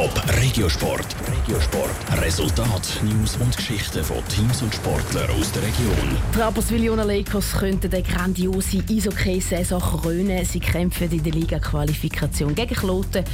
Top Regiosport. Regiosport. Resultat, News und Geschichten von Teams und Sportlern aus der Region. Die Rapperswil-Jona Lakers könnten eine grandiose Eishockey-Saison krönen. Sie kämpfen in der Liga-Qualifikation gegen Kloten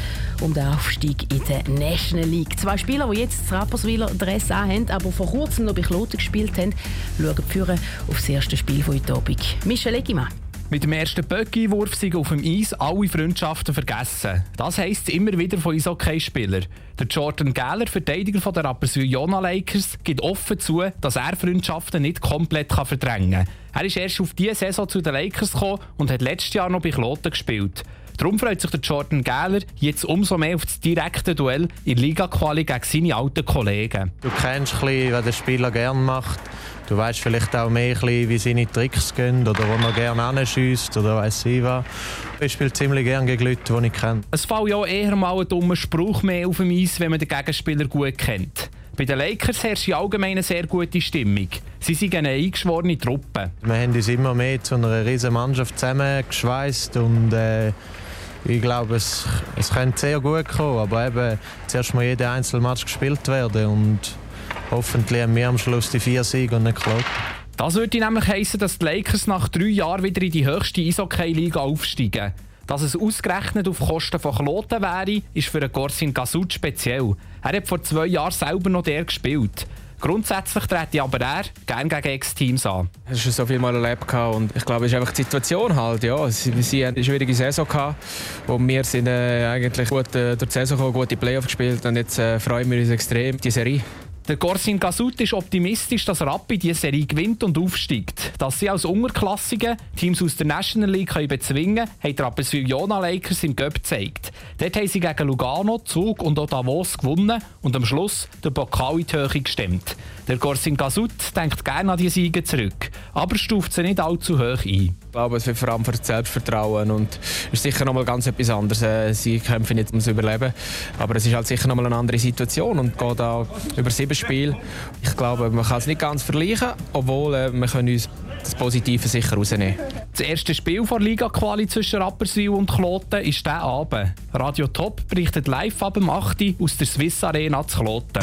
um den Aufstieg in der National League. Zwei Spieler, die jetzt das Rapperswiler Dress haben, aber vor kurzem noch bei Kloten gespielt haben, schauen Führer auf das erste Spiel von heute Abend. Michel Eggimann. Mit dem ersten Böcki-Wurf sind auf dem Eis alle Freundschaften vergessen. Das heisst immer wieder von Eishockey-Spielern. Der Jordan Gähler, Verteidiger der Rapperswil-Jona Lakers, gibt offen zu, dass er Freundschaften nicht komplett verdrängen kann. Er ist erst auf diese Saison zu den Lakers gekommen und hat letztes Jahr noch bei Kloten gespielt. Darum freut sich der Jordan Gähler jetzt umso mehr auf das direkte Duell in Liga-Quali gegen seine alten Kollegen. Du kennst ein bisschen, was der Spieler gerne macht. Du weißt vielleicht auch mehr, wie seine Tricks gehen oder wo er gerne anschießt oder weiss ich was. Ich spiele ziemlich gerne gegen Leute, die ich kenne. Es fällt ja eher mal ein dummer Spruch mehr auf dem Eis, wenn man den Gegenspieler gut kennt. Bei den Lakers herrscht allgemein eine sehr gute Stimmung. Sie sind eine eingeschworene Truppe. Wir haben uns immer mehr zu einer riesen Mannschaft zusammengeschweißt und äh, ich glaube, es, es könnte sehr gut kommen, aber eben zuerst mal jeder einzelne Match gespielt werden und hoffentlich haben wir am Schluss die vier Siege und nicht Kloten. Das würde nämlich heißen, dass die Lakers nach drei Jahren wieder in die höchste Eishockey-Liga aufsteigen. Dass es ausgerechnet auf Kosten von Kloten wäre, ist für Gorsin Gasut speziell. Er hat vor zwei Jahren selber noch der gespielt. Grundsätzlich trete aber er gerne gegen Ex-Teams an. Es ist schon so viel mal erlebt und ich glaube, es ist einfach die Situation halt. Ja. Sie, sie haben eine schwierige Saison gehabt und wir sind äh, eigentlich gut äh, durch die Saison gekommen, gute Playoffs gespielt und jetzt äh, freuen wir uns extrem die Serie. Der Gorsin Gasut ist optimistisch, dass Rappi die Serie gewinnt und aufsteigt. Dass sie als Unterklassige Teams aus der National League können bezwingen können, haben die Rapperswil-Jona Lakers im Göpp gezeigt. Dort haben sie gegen Lugano, Zug und auch Davos gewonnen und am Schluss den Pokal in die Höhe gestemmt. Der Gorsin Gasut denkt gerne an die Siege zurück, aber stuft sie nicht allzu hoch ein. Glaube, es wird vor allem für das Selbstvertrauen und ist sicher noch mal ganz etwas anderes. Äh, sie kämpfen nicht ums Überleben, aber es ist halt sicher noch mal eine andere Situation und geht auch über sieben Spiele. Ich glaube, man kann es nicht ganz vergleichen, obwohl äh, wir können uns das Positive sicher rausnehmen. Das erste Spiel der Liga-Quali zwischen Rapperswil und Kloten ist dieser Abend. Radio Top berichtet live ab dem 8. aus der Swiss Arena zu Kloten.